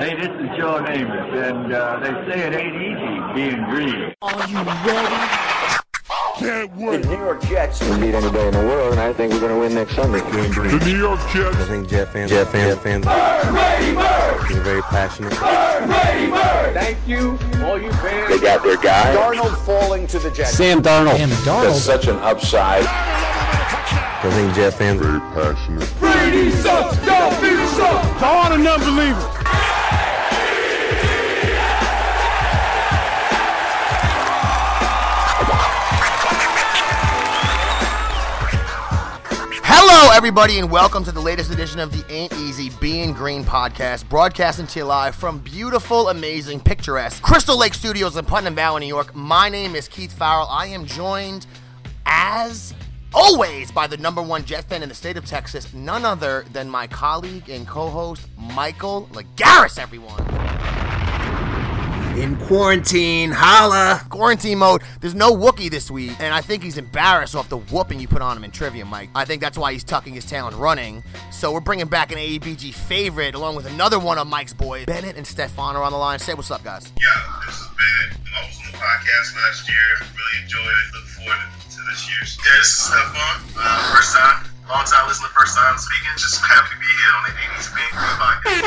Hey, this is Joe Namath, and uh, they say it ain't easy being green. Are you ready? Can't wait. The New York Jets can beat anybody in the world, and I think we're going to win next Sunday. The New York Jets. I think Jet fans, Jet fans, Jet fans are very passionate. Thank you, all you fans. They got their guy. Darnold falling to the Jets. Sam Darnold. Sam That's Darnold. such an upside. I think Jet fans Very passionate. Brady sucks. Don't be sucks. To all the non-believers. Hello, everybody, and welcome to the latest edition of the Ain't Easy Being Green podcast, broadcasting to you live from beautiful, amazing, picturesque Crystal Lake Studios in Putnam Valley, New York. My name is Keith Farrell. I am joined, as always, by the number one Jet fan in the state of Texas, none other than my colleague and co-host Michael Lagaris. Everyone. In quarantine, holla. quarantine mode. There's no Wookie this week, and I think he's embarrassed off the whooping you put on him in trivia, Mike. I think that's why he's tucking his tail and running. So we're bringing back an AEBG favorite, along with another one of Mike's boys. Bennett and Stefan are on the line. Say what's up, guys. Yeah, this is Bennett. I was on the podcast last year. Really enjoyed it. Look forward to this year's. Yeah, this is Stefan. Uh, first time, long time listener, first time speaking. Just happy to be here on the 80s Being podcast.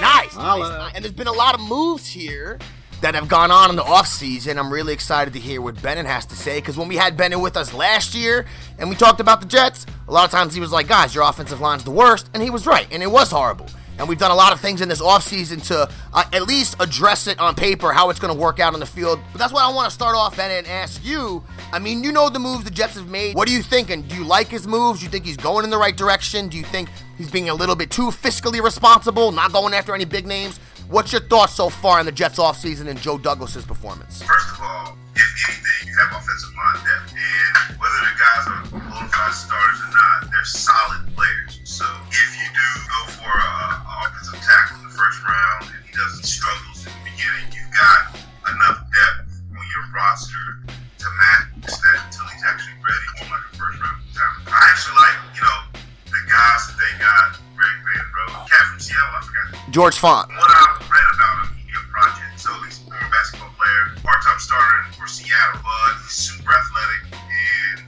Nice, nice, nice. And there's been a lot of moves here that have gone on in the offseason. I'm really excited to hear what Bennett has to say because when we had Bennett with us last year and we talked about the Jets, a lot of times he was like, guys, your offensive line's the worst. And he was right, and it was horrible. And we've done a lot of things in this offseason to uh, at least address it on paper, how it's going to work out on the field. But that's why I want to start off, Bennett, and ask you. I mean, you know the moves the Jets have made. What are you thinking? Do you like his moves? Do you think he's going in the right direction? Do you think he's being a little bit too fiscally responsible, not going after any big names? What's your thoughts so far on the Jets offseason and Joe Douglas's performance? First of all, if anything, you have offensive line depth. And whether the guys are bona fide starters or not, they're solid players. So if you do go for a, a offensive tackle in the first round and he doesn't struggle in the beginning, you've got enough depth on your roster to match that until he's actually ready for like a first round talent. I actually like, you know, the guys that they got, Greg Van Rowe, cat from Seattle, I forgot George Fant. what I read about him, he's a project. So he's a former basketball player, part-time starter for Seattle, but he's super athletic, and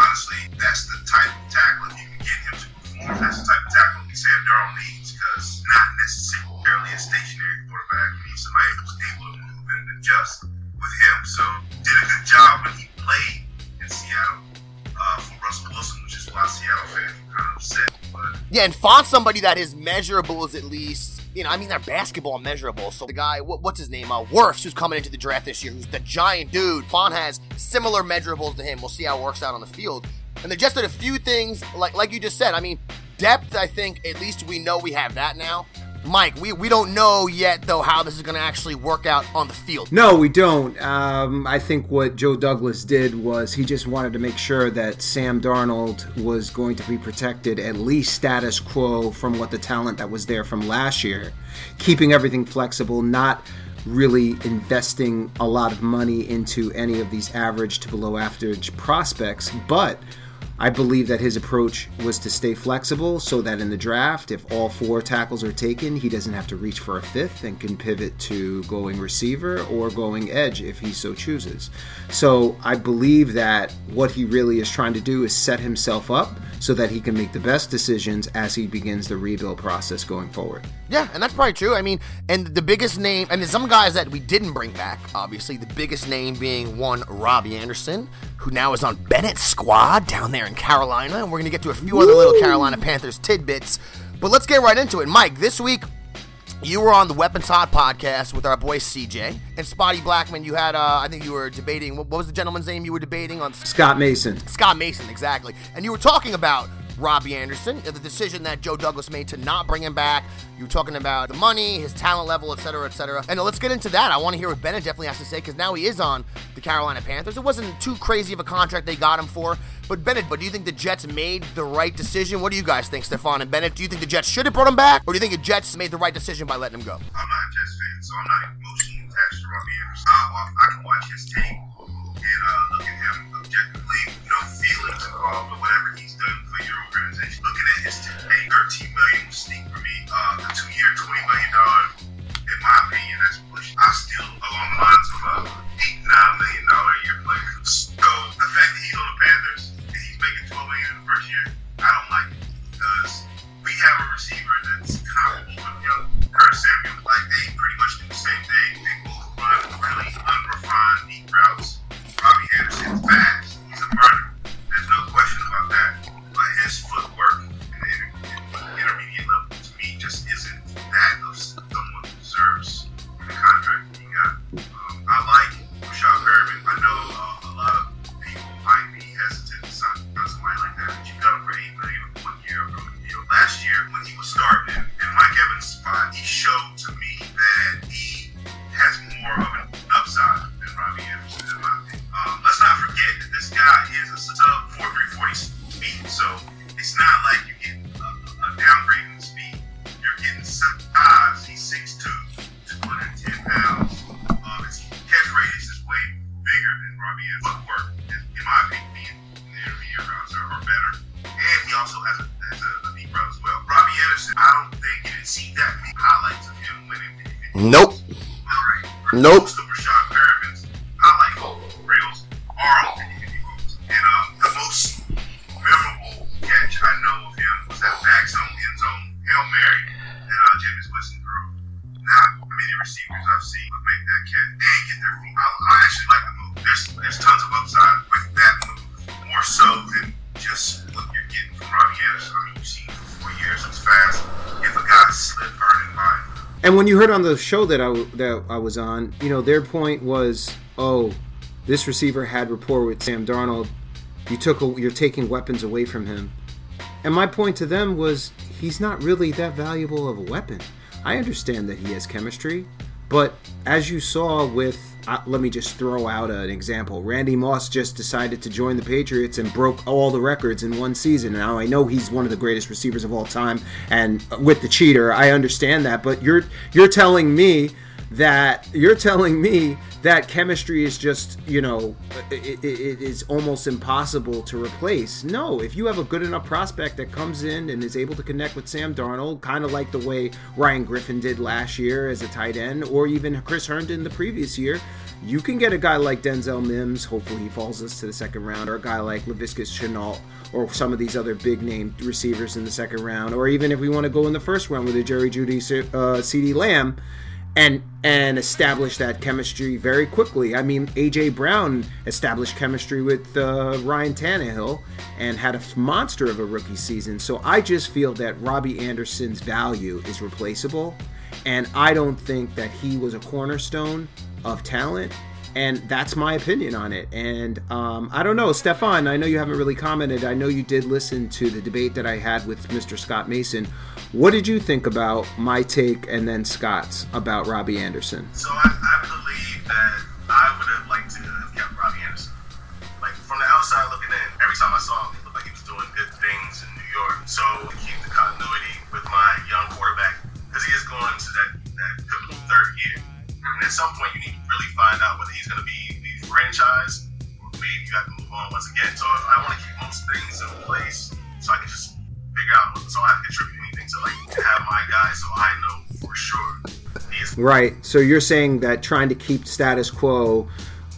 honestly, that's the type of tackle you can get him to perform. That's the type of tackle Sam Darnold needs because not necessarily a stationary quarterback. You need somebody who's able to move and adjust with him. So did a good job when he played in Seattle uh, for Russell Wilson, which is why Seattle fans were kind of upset. But Yeah, and Fant's somebody that is measurable as at least, you know, I mean, they're basketball measurable. So the guy, what, what's his name? Uh, Wirfs, who's coming into the draft this year, who's the giant dude. Fant has similar measurables to him. We'll see how it works out on the field. And they just did a few things, like like you just said. I mean, depth, I think, at least we know we have that now. Mike, we, we don't know yet, though, how this is going to actually work out on the field. No, we don't. Um, I think what Joe Douglas did was he just wanted to make sure that Sam Darnold was going to be protected at least status quo from what the talent that was there from last year, keeping everything flexible, not really investing a lot of money into any of these average to below average prospects, but I believe that his approach was to stay flexible so that in the draft, if all four tackles are taken, he doesn't have to reach for a fifth and can pivot to going receiver or going edge if he so chooses. So I believe that what he really is trying to do is set himself up so that he can make the best decisions as he begins the rebuild process going forward. Yeah, and that's probably true. I mean, and the biggest name, and there's some guys that we didn't bring back, obviously. The biggest name being one, Robbie Anderson, who now is on Bennett's squad down there in Carolina. And we're going to get to a few other little Carolina Panthers tidbits. But let's get right into it. Mike, this week, you were on the Weapons Hot podcast with our boy CJ and Spotty Blackman. You had, uh, I think you were debating, what what was the gentleman's name you were debating on? Scott Mason. Scott Mason, exactly. And you were talking about Robbie Anderson, the decision that Joe Douglas made to not bring him back. You were talking about the money, his talent level, etc., cetera, et cetera. And let's get into that. I want to hear what Bennett definitely has to say because now he is on the Carolina Panthers. It wasn't too crazy of a contract they got him for. But Bennett, but do you think the Jets made the right decision? What do you guys think, Stefan and Bennett? Do you think the Jets should have brought him back, or do you think the Jets made the right decision by letting him go? I'm not a Jets fan, so I'm not emotionally attached to Robbie Anderson. I, I can watch his tape and uh, look at him objectively, no feelings involved guy you heard on the show that I that I was on, you know, their point was, oh, this receiver had rapport with Sam Darnold. You took a, you're taking weapons away from him. And my point to them was, he's not really that valuable of a weapon. I understand that he has chemistry, but as you saw with, uh, let me just throw out an example. Randy Moss just decided to join the Patriots and broke all the records in one season. Now I know he's one of the greatest receivers of all time, and with the cheater, I understand that. But you're you're telling me that you're telling me that chemistry is just you know it, it, it is almost impossible to replace. No if you have a good enough prospect that comes in and is able to connect with sam darnold kind of like the way ryan griffin did last year as a tight end or even chris herndon the previous year you can get a guy like denzel mims. Hopefully he falls us to the second round or a guy like laviska shenault or some of these other big name receivers in the second round or even if we want to go in the first round with a jerry jeudy uh, ceedee lamb and and establish that chemistry very quickly. I mean, AJ Brown established chemistry with uh, Ryan Tannehill and had a monster of a rookie season. So I just feel that Robbie Anderson's value is replaceable, and I don't think that he was a cornerstone of talent. And that's my opinion on it. And um, I don't know, Stefan. I know you haven't really commented. I know you did listen to the debate that I had with Mr. Scott Mason. What did you think about my take and then Scott's about Robbie Anderson? So I, I believe that I would have liked to have kept Robbie Anderson. Like from the outside looking in, every time I saw him, it looked like he was doing good things in New York. So to keep the continuity with my young quarterback, because he is going to that that third year, and at some point you need to really find out whether he's going to be the franchise or maybe you have to move on once again. So I want to keep most things in place so I can just figure out. So I to contribute anything to like have my guy, so I know for sure. Right. So you're saying that trying to keep status quo,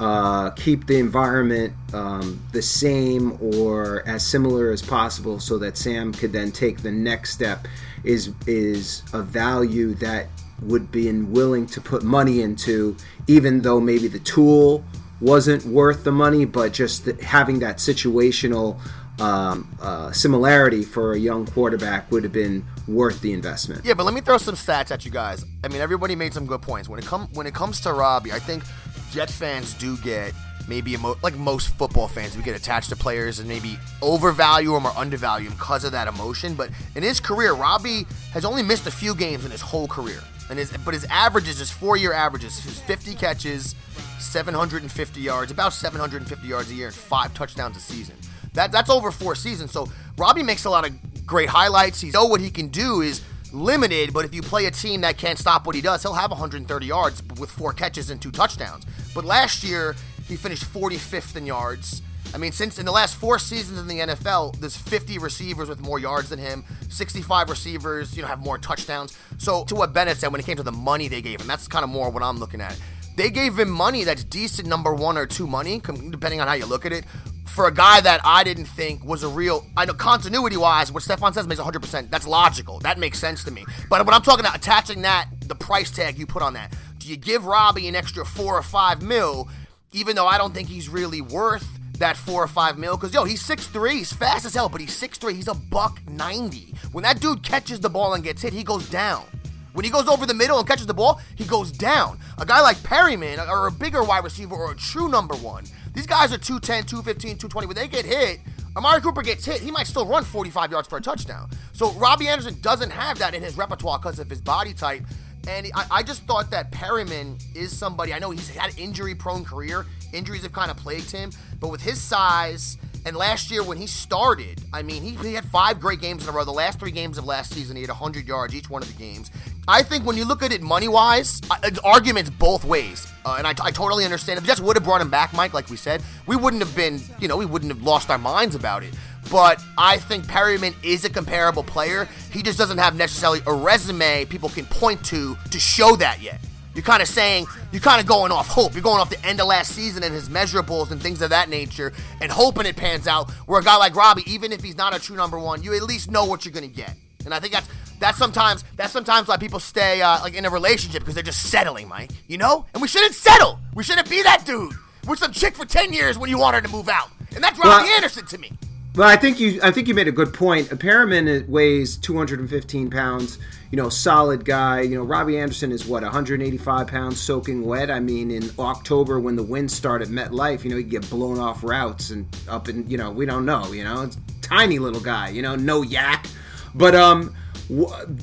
uh, keep the environment um, the same or as similar as possible, so that Sam could then take the next step, is is a value that would be willing to put money into, even though maybe the tool wasn't worth the money, but just the, having that situational um, uh, similarity for a young quarterback would have been worth the investment. Yeah, but let me throw some stats at you guys. I mean, everybody made some good points. When it come when it comes to Robbie, I think Jet fans do get maybe emo- like most football fans, we get attached to players and maybe overvalue them or undervalue them because of that emotion. But in his career, Robbie has only missed a few games in his whole career, and his but his averages, his four-year averages, his 50 catches, 750 yards, about 750 yards a year, and five touchdowns a season. That that's over four seasons. So Robbie makes a lot of great highlights. He know what he can do is limited, but if you play a team that can't stop what he does, he'll have 130 yards with four catches and two touchdowns. But last year, He finished 45th in yards. I mean, since in the last four seasons in the NFL, there's 50 receivers with more yards than him, 65 receivers, you know, have more touchdowns. So, to what Bennett said when it came to the money they gave him, that's kind of more what I'm looking at. They gave him money that's decent number one or two money, depending on how you look at it, for a guy that I didn't think was a real. I know continuity wise, what Stefan says makes 100%. That's logical. That makes sense to me. But when I'm talking about attaching that, the price tag you put on that, do you give Robbie an extra four or five mil, even though I don't think he's really worth that four or five mil. Because, yo, he's 6'3, he's fast as hell, but he's 6'3, he's a buck 90. When that dude catches the ball and gets hit, he goes down. When he goes over the middle and catches the ball, he goes down. A guy like Perriman, or a bigger wide receiver, or a true number one, these guys are 210, 215, 220. When they get hit, Amari Cooper gets hit, he might still run 45 yards for a touchdown. So Robbie Anderson doesn't have that in his repertoire because of his body type. And I, I, just thought that Perriman is somebody. I know he's had injury prone career. Injuries have kind of plagued him. But with his size, and last year when he started, I mean, he, he had five great games in a row. The last three games of last season, he had 100 yards each one of the games. I think when you look at it money wise, uh, arguments both ways. Uh, and I, I totally understand. If Jets would have brought him back, Mike, like we said, we wouldn't have been, you know, we wouldn't have lost our minds about it. But I think Perriman is a comparable player. He just doesn't have necessarily a resume people can point to to show that yet. You're kind of saying, you're kind of going off hope. You're going off the end of last season and his measurables and things of that nature and hoping it pans out. Where a guy like Robbie, even if he's not a true number one, you at least know what you're going to get. And I think that's that's sometimes that's sometimes why people stay uh, like in a relationship because they're just settling, Mike. You know, and we shouldn't settle. We shouldn't be that dude with some chick for ten years when you want her to move out. And that's Robbie well, Anderson to me. Well, I think you I think you made a good point. Perriman weighs 215 pounds. You know, solid guy. You know, Robbie Anderson is what 185 pounds, soaking wet. I mean, in October when the wind started MetLife, you know, he'd get blown off routes and up and you know we don't know. You know, tiny little guy. You know, no YAC. But um,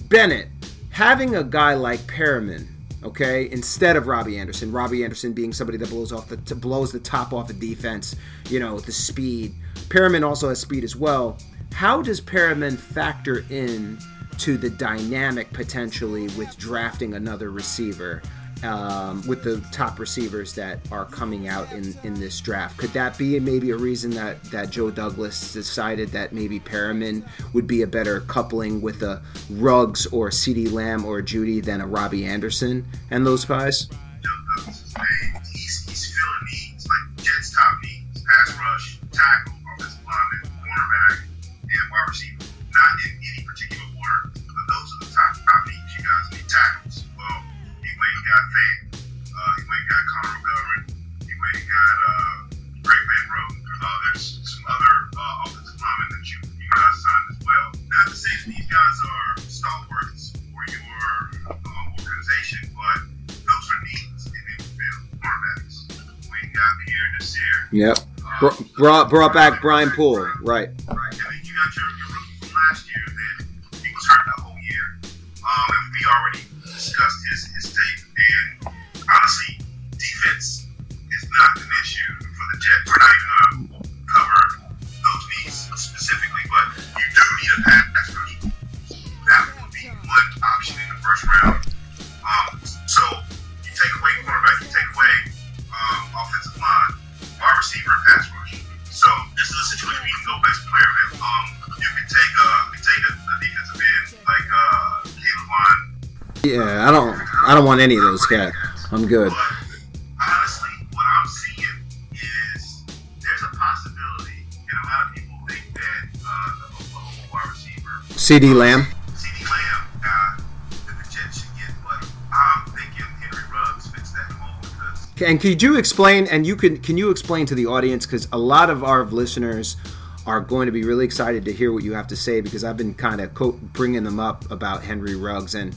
Bennett having a guy like Perriman, okay, instead of Robbie Anderson. Robbie Anderson being somebody that blows off the blows the top off the defense. You know, the speed. Perriman also has speed as well. How does Perriman factor in to the dynamic potentially with drafting another receiver? Um, with the top receivers that are coming out in, in this draft. Could that be maybe a reason that, that Joe Douglas decided that maybe Perriman would be a better coupling with a Ruggs or CeeDee Lamb or Jeudy than a Robbie Anderson and those guys? Tackle. Not in any particular order, but those are the top, top needs. You guys need tackles. Got Fant. Uh, he went and got Connor McGovern. He went and got uh, Greg Van Roten. Uh, there's some other uh, offensive linemen that you, you guys signed as well. Not to say that these guys are stalwarts for your um, organization, but those are needs in the field. Cornerbacks. We got Pierre Desir. Yep. Uh, brought brought back Brian Poole. Right. Yeah, I don't. I don't want any of those cats. I'm good. honestly, what I'm seeing is there's a possibility, and a lot of people think that uh, the Oklahoma wide receiver, CeeDee Lamb, CeeDee Lamb, uh, that the Jets should get, but I'm thinking Henry Ruggs fits that mold because. And could you explain? And you can can you explain to the audience because a lot of our listeners are going to be really excited to hear what you have to say because I've been kind of co- bringing them up about Henry Ruggs and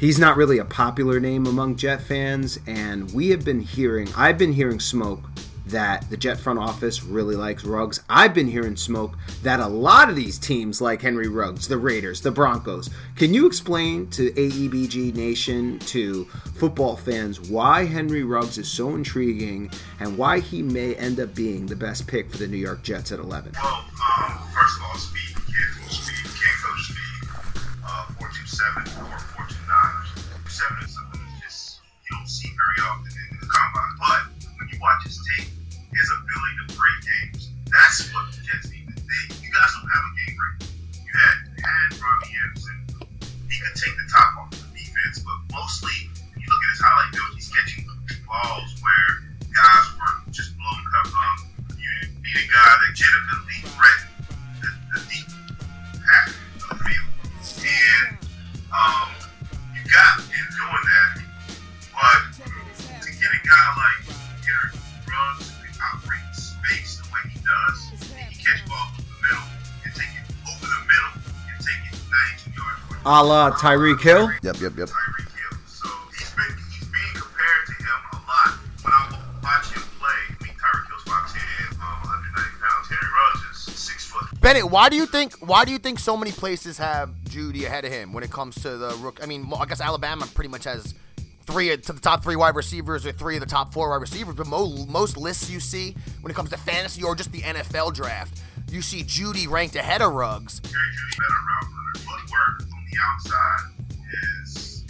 he's not really a popular name among Jet fans, and we have been hearing, I've been hearing smoke that the Jet front office really likes Ruggs. I've been hearing smoke that a lot of these teams like Henry Ruggs, the Raiders, the Broncos. Can you explain to AEBG Nation, to football fans, why Henry Ruggs is so intriguing and why he may end up being the best pick for the New York Jets at 11? Well, um, first of all, speed. Speed. Can't coach speed. Uh, 427 or 429. 190 pounds. Henry Ruggs is six foot. Bennett, why do you think why do you think so many places have Jeudy ahead of him when it comes to the rook? I mean, I guess Alabama pretty much has three to the top three wide receivers or three of the top four wide receivers, but mo- most lists you see when it comes to fantasy or just the NFL draft, you see Jeudy ranked ahead of Ruggs. The outside is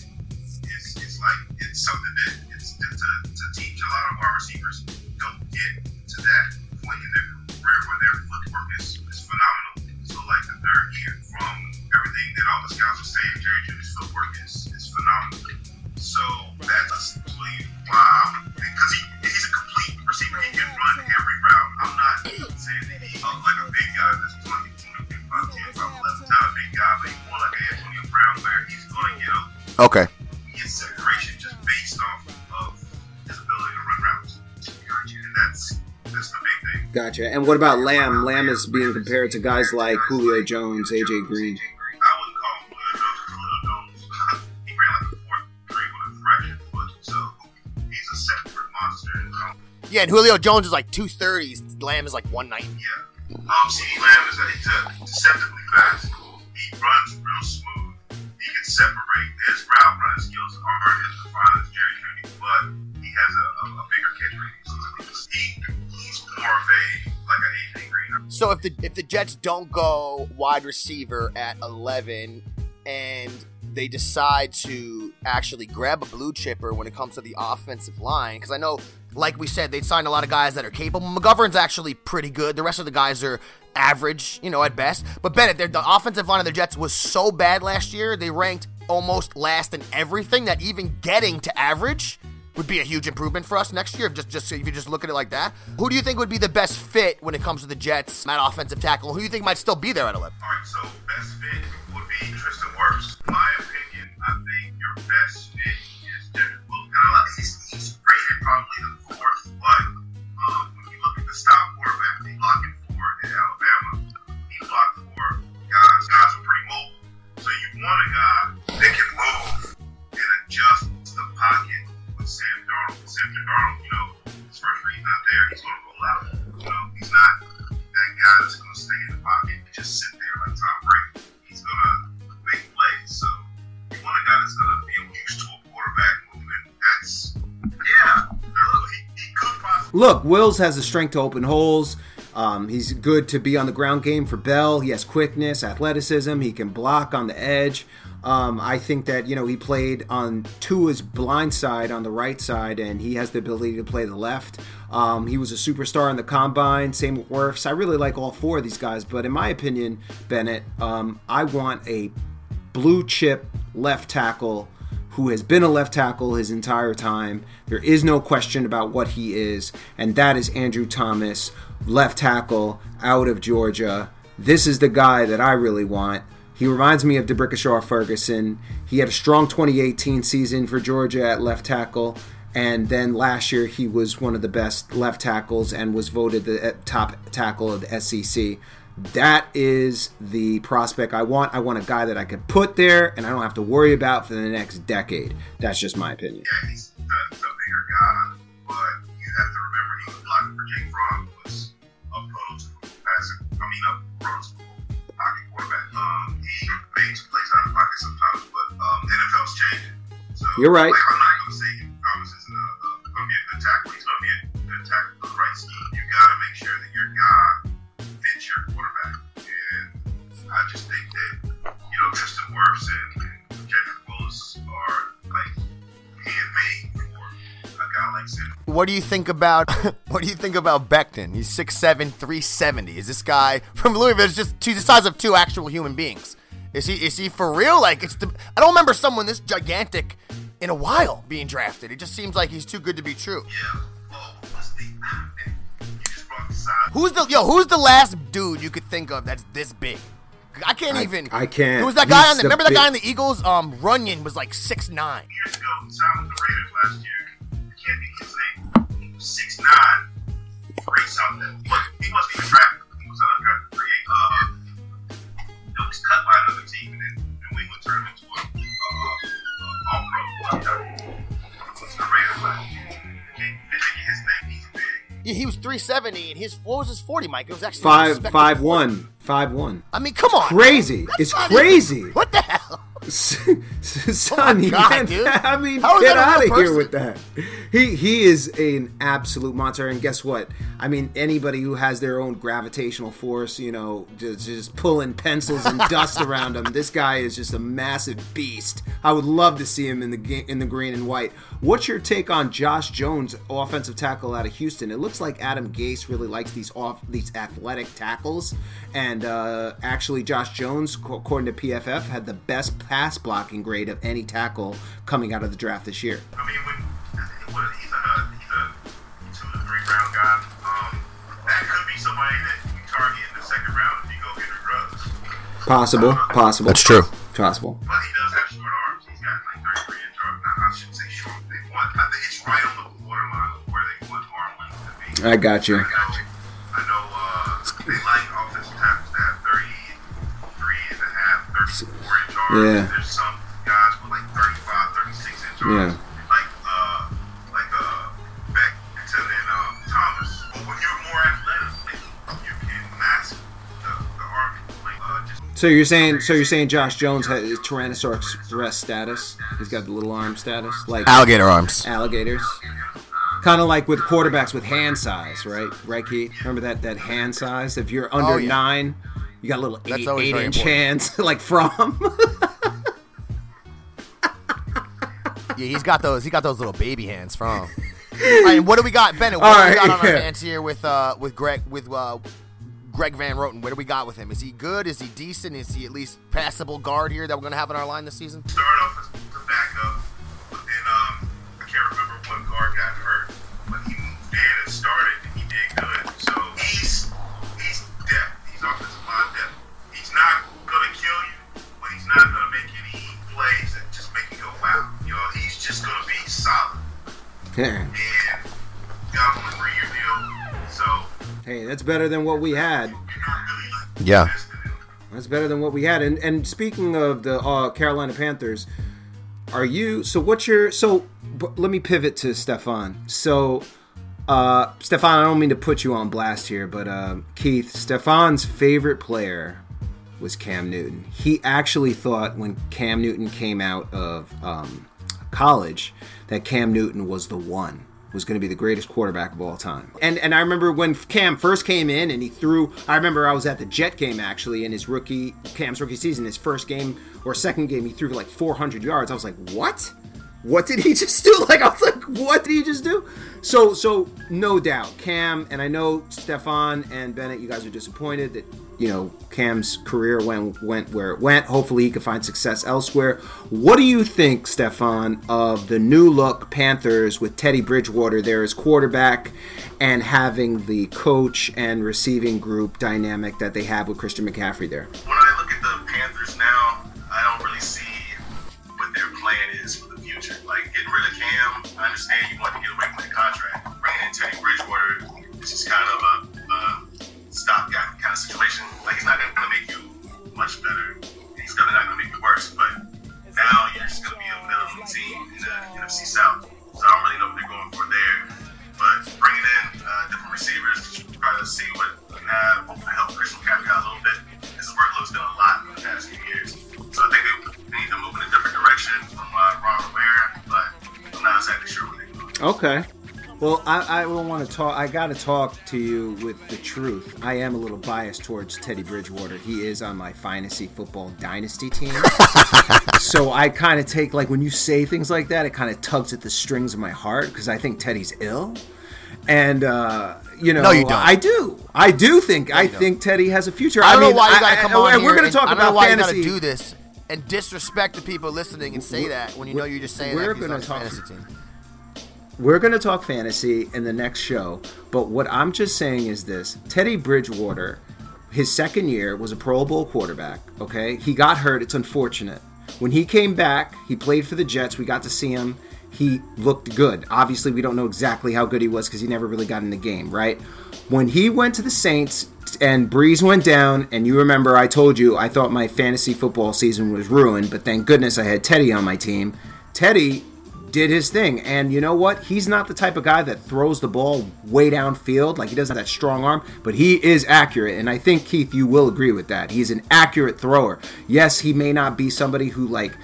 is is like it's something that it's to, to teach a lot of wide receivers don't get to that point in their career where their footwork is, is phenomenal. So like the third year from everything that all the scouts are saying, Jerry Jeudy's footwork is, is phenomenal. So that's why I'm, because he, he's a complete receiver. He can run every route. I'm not saying that he's like a big guy that's 20, 20, Okay. get separation just based off of his ability to run routes. And that's that's the big thing. Gotcha. And what about Lamb? Lamb is being compared to guys like Julio Jones, AJ Green. I wouldn't call him Julio Jones. Julio Jones, he ran like a fourth three with a fraction foot, so he's a separate monster. Yeah, and Julio Jones is like two thirties. Lamb is like one ninety. yeah. Um, CeeDee Lamb is a, he's deceptively fast. He runs real smooth. He can separate. His route running skills aren't as defined as Jerry Jeudy, but he has a, a, a bigger catch radius. He, he's more of a like an AJ Green. So if the if the Jets don't go wide receiver at eleven and they decide to actually grab a blue chipper when it comes to the offensive line, because I know, like we said, they signed a lot of guys that are capable. McGovern's actually pretty good. The rest of the guys are average, you know, at best. But Bennett, the offensive line of the Jets was so bad last year, they ranked almost last in everything. That even getting to average would be a huge improvement for us next year. Just, just if you just look at it like that, who do you think would be the best fit when it comes to the Jets at offensive tackle? Who do you think might still be there at eleven? All right, so best fit would be Tristan Wirfs. My opinion, I think your best fit is he's rated probably the fourth, but um, when you look at the style Look, Wills has the strength to open holes. Um, he's good to be on the ground game for Bell. He has quickness, athleticism. He can block on the edge. Um, I think that you know he played on Tua's blind side on the right side, and he has the ability to play the left. Um, he was a superstar in the combine. Same with Wirfs. I really like all four of these guys, but in my opinion, Bennett, um, I want a blue chip left tackle who has been a left tackle his entire time. There is no question about what he is, and that is Andrew Thomas, left tackle out of Georgia. This is the guy that I really want. He reminds me of D'Brickashaw Ferguson. He had a strong 2018 season for Georgia at left tackle, and then last year he was one of the best left tackles and was voted the uh, top tackle of the SEC. That is the prospect I want. I want a guy that I could put there and I don't have to worry about for the next decade. That's just my opinion. Yeah, he's the, the bigger guy, but you have to remember he was blocking for Jake Fromm, who was a prototypical passing. I mean, a prototypical pocket quarterback. Um, he makes plays out of pocket sometimes, but um, the NFL's changing. So You're right. Like, I'm not going to say Thomas isn't a, a, going to be a good tackle. He's going to be a good tackle the right scheme. You got to make sure that your guy What do you think about what do you think about Becton? He's 6'7", 370. Is this guy from Louisville? It's just he's the size of two actual human beings. Is he is he for real? Like it's the I don't remember someone this gigantic in a while being drafted. It just seems like he's too good to be true. Yeah. Oh, what's the? Man, you just brought the. Who's the yo? Who's the last dude you could think of that's this big? I can't I- even. I can't. Who was that guy He's on the? the Remember that guy on the Eagles? Um, Runyon was like six nine. years ago, signed with the Raiders last year. I can't think of his name. He was six nine, great something. But he wasn't even drafted. He was undrafted free agent. Uh, was cut by another team and then and New England turned him into a uh, all pro. What's the Raiders last year? They making his name. He's big. Yeah, he was 370, and his what was his 40, Mike? It was actually Five five 40. one five one. I mean, come on, Crazy. That's It's not even- crazy. what the hell? Son, you God, can't- dude. I mean, get out of here with that. He he is an absolute monster, and guess what? I mean, anybody who has their own gravitational force, you know, just, just pulling pencils and dust around him. This guy is just a massive beast. I would love to see him in the in the green and white. What's your take on Josh Jones, offensive tackle out of Houston? It looks like Adam Gase really likes these off these athletic tackles, and uh, actually, Josh Jones, according to PFF, had the best pass blocking grade of any tackle coming out of the draft this year. I mean, when, what, he's a he's a two to three round guy. Um, that could be somebody that you target in the second round if you go Henry Ruggs. Possible, possible. That's true. Possible. But he does have short arms. He's got like 33 inch arms. Now, I shouldn't say short. They want. I think it's right on the borderline of where they want arm length to be. I got you. I got you. I know uh, they like offensive tackles to have 33 and a half, 34 inch arms. Yeah. There's some guys with like 35, 36 inch arms. Yeah. Like uh, like uh, Beck and then um, Thomas. But when you're more athletic, you can mask the, the arm. Like, uh, just So you're saying, so you're saying Josh Jones has Tyrannosaurus Rex status? He's got the little arm status, like Alligator arms. alligators. Kind of like with quarterbacks with hand size, right? Right, Keith? Remember that that hand size? If you're under Oh, yeah. nine, you got little eight, eight inch important. hands, like from. Yeah, he's got those. He got those little baby hands from. All right, and what do we got, Bennett? What All do we right, got on our yeah. hands here with uh with Greg with uh Greg Van Roten? What do we got with him? Is he good? Is he decent? Is he at least passable guard here that we're gonna have in our line this season? start off that's better than what we had. you're not really like Yeah. invested in him. That's better than what we had. And and speaking of the uh, Carolina Panthers, are you? So what's your? So b- let me pivot to Stefan. So. Uh, Stefan, I don't mean to put you on blast here, but uh, Keith, Stefan's favorite player was Cam Newton. He actually thought when Cam Newton came out of um, college that Cam Newton was the one, was going to be the greatest quarterback of all time. And and I remember when Cam first came in and he threw. I remember I was at the Jet game actually in his rookie Cam's rookie season, his first game or second game, he threw like 400 yards. I was like, what? What did he just do? Like I was like, what did he just do? So so no doubt, Cam and I know Stefan and Bennett, you guys are disappointed that you know Cam's career went went where it went. Hopefully he can find success elsewhere. What do you think, Stefan, of the new look Panthers with Teddy Bridgewater there as quarterback and having the coach and receiving group dynamic that they have with Christian McCaffrey there? when I look at the Panthers now, I don't really see what their plan is for the future. Like getting rid of Cam, I understand you want to get away from the contract. Bringing in Teddy Bridgewater this is kind of a stopgap kind of situation. Like he's not going to make you much better. He's definitely not going to make you worse. But now you're just going to be a middle team in the NFC South. So I don't really know what they're going for there. But bringing in uh, different receivers to try to see what we can have, help Chris McCaffrey out a little bit. His workload's done a lot in the past few years. So I think they, need to move in a different direction from uh, Ron Rivera, but I'm not exactly sure what they're doing. Okay. Well, I, I will want to talk. I got to talk to you with the truth. I am a little biased towards Teddy Bridgewater. He is on my fantasy football dynasty team. so I kind of take, like, when you say things like that, it kind of tugs at the strings of my heart because I think Teddy's ill. And, uh, you know, No, you don't. I do. I do think. I don't. think Teddy has a future. I don't mean, know why you gotta I- come on and we're going to and- talk I don't know about why fantasy. you gotta do this and disrespect the people listening and say that when you know you're just saying We're that he's on his talk- fantasy team. We're going to talk fantasy in the next show, but what I'm just saying is this Teddy Bridgewater, his second year, was a Pro Bowl quarterback, okay? He got hurt. It's unfortunate. When he came back, he played for the Jets. We got to see him. He looked good. Obviously, we don't know exactly how good he was because he never really got in the game, right? When he went to the Saints and Brees went down, and you remember I told you I thought my fantasy football season was ruined, but thank goodness I had Teddy on my team. Teddy did his thing. And you know what? He's not the type of guy that throws the ball way downfield. Like he doesn't have that strong arm, but he is accurate. And I think Keith, you will agree with that. He's an accurate thrower. Yes, he may not be somebody who like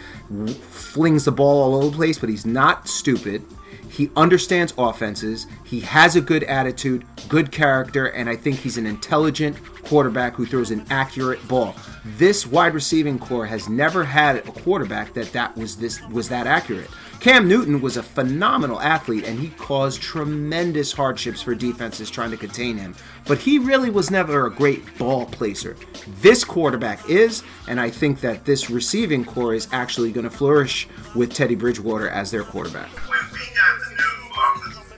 flings the ball all over the place, but he's not stupid. He understands offenses. He has a good attitude, good character, and I think he's an intelligent quarterback who throws an accurate ball. This wide receiving core has never had a quarterback that that was this was that accurate. Cam Newton was a phenomenal athlete and he caused tremendous hardships for defenses trying to contain him. But he really was never a great ball placer. This quarterback is, and I think that this receiving core is actually going to flourish with Teddy Bridgewater as their quarterback. When we got the new offensive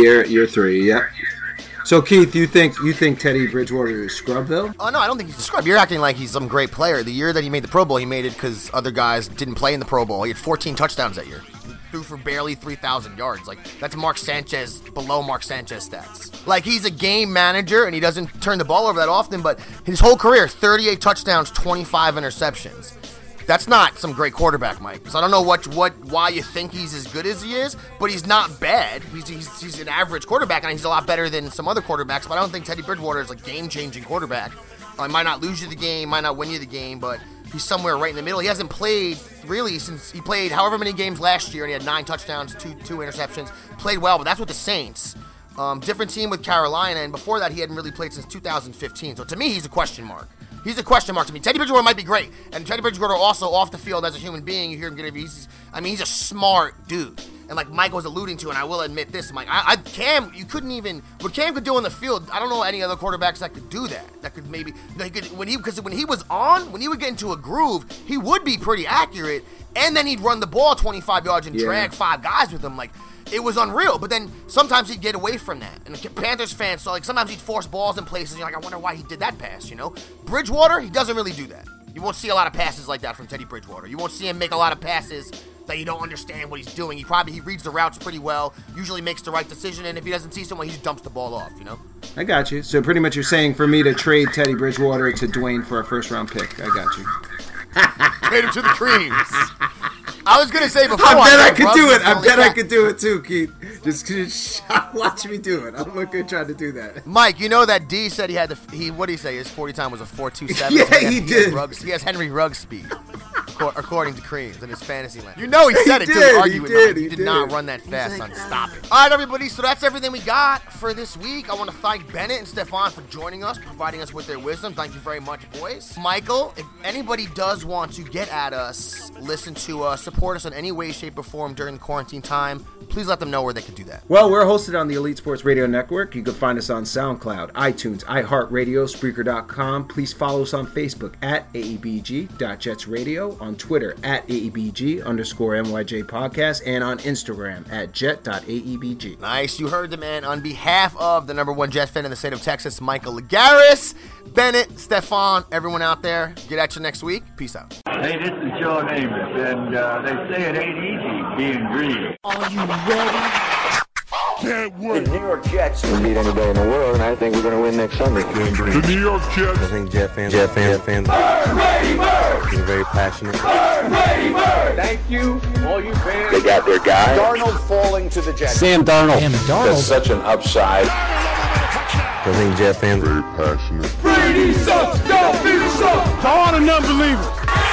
Year year three, yeah. So Keith, you think you think Teddy Bridgewater is scrub though? Oh no, I don't think he's a scrub. You're acting like he's some great player. The year that he made the Pro Bowl, he made it because other guys didn't play in the Pro Bowl. He had 14 touchdowns that year. He threw for barely 3,000 yards. Like that's Mark Sanchez below Mark Sanchez stats. Like he's a game manager and he doesn't turn the ball over that often. But his whole career, 38 touchdowns, 25 interceptions. That's not some great quarterback, Mike. So I don't know what what why you think he's as good as he is, but he's not bad. He's, he's, he's an average quarterback, and he's a lot better than some other quarterbacks. But I don't think Teddy Bridgewater is a game-changing quarterback. I might not lose you the game, might not win you the game, but he's somewhere right in the middle. He hasn't played really since he played however many games last year, and he had nine touchdowns, two two interceptions. Played well, but that's with the Saints. Um, different team with Carolina, and before that, he hadn't really played since 2015. So to me, he's a question mark. He's a question mark to me. Teddy Bridgewater might be great, and Teddy Bridgewater also off the field as a human being. You hear him get interviews. I mean, he's a smart dude. And like Mike was alluding to, and I will admit this, Mike, I, I Cam, you couldn't even what Cam could do on the field. I don't know any other quarterbacks that could do that. That could maybe they could when he because when he was on, when he would get into a groove, he would be pretty accurate, and then he'd run the ball 25 yards and Yeah. drag five guys with him. Like it was unreal. But then sometimes he'd get away from that. And the Panthers fans, so like sometimes he'd force balls in places. And you're like, I wonder why he did that pass. You know, Bridgewater, he doesn't really do that. You won't see a lot of passes like that from Teddy Bridgewater. You won't see him make a lot of passes that you don't understand what he's doing. He probably he reads the routes pretty well. Usually makes the right decision. And if he doesn't see someone, he just dumps the ball off. You know. I got you. So pretty much you're saying for me to trade Teddy Bridgewater to Dwayne for a first round pick. I got you. Trade him to the creams. I was gonna say before. I bet I that could do it. I bet I could do it too, Keith. Just, just watch me do it. I'm not gonna try to do that. Mike, you know that D said he had the he what did he say? His forty time was a four two seven. Yeah, he did. Has Ruggs, he has Henry Ruggs speed. Acco- according to Creams in his fantasy land. You know he said He it. did, Don't he argue with did, me. he did not did. run that fast like, on ah. Stop It. All right, everybody. So that's everything we got for this week. I want to thank Bennett and Stefan for joining us, providing us with their wisdom. Thank you very much, boys. Michael, if anybody does want to get at us, listen to us, support us in any way, shape, or form during the quarantine time, please let them know where they can do that. Well, we're hosted on the Elite Sports Radio Network. You can find us on SoundCloud, iTunes, iHeartRadio, Spreaker.com. Please follow us on Facebook at AEBG.JetsRadio, on Twitter at AEBG underscore MYJ Podcast, and on Instagram at jet.aebg. Nice. You heard the man on behalf of the number one Jet fan in the state of Texas, Michael Lagaris, Bennett, Stefan, everyone out there. Get at you next week. Peace out. Hey, this is Joe Namath, and uh, they say it ain't easy being green. Can't The. New York Jets. We beat any day in the world, and I think we're going to win next Sunday. The New York Jets. I think Jet fans, Jet fans, Jet fans are very passionate. Thank you, all you fans. They got their guy. Darnold falling to the Jets. Sam Darnold. That's such an upside. I think Jet fans Very passionate. Brady sucks. Don't be sucks. To all the non-believers.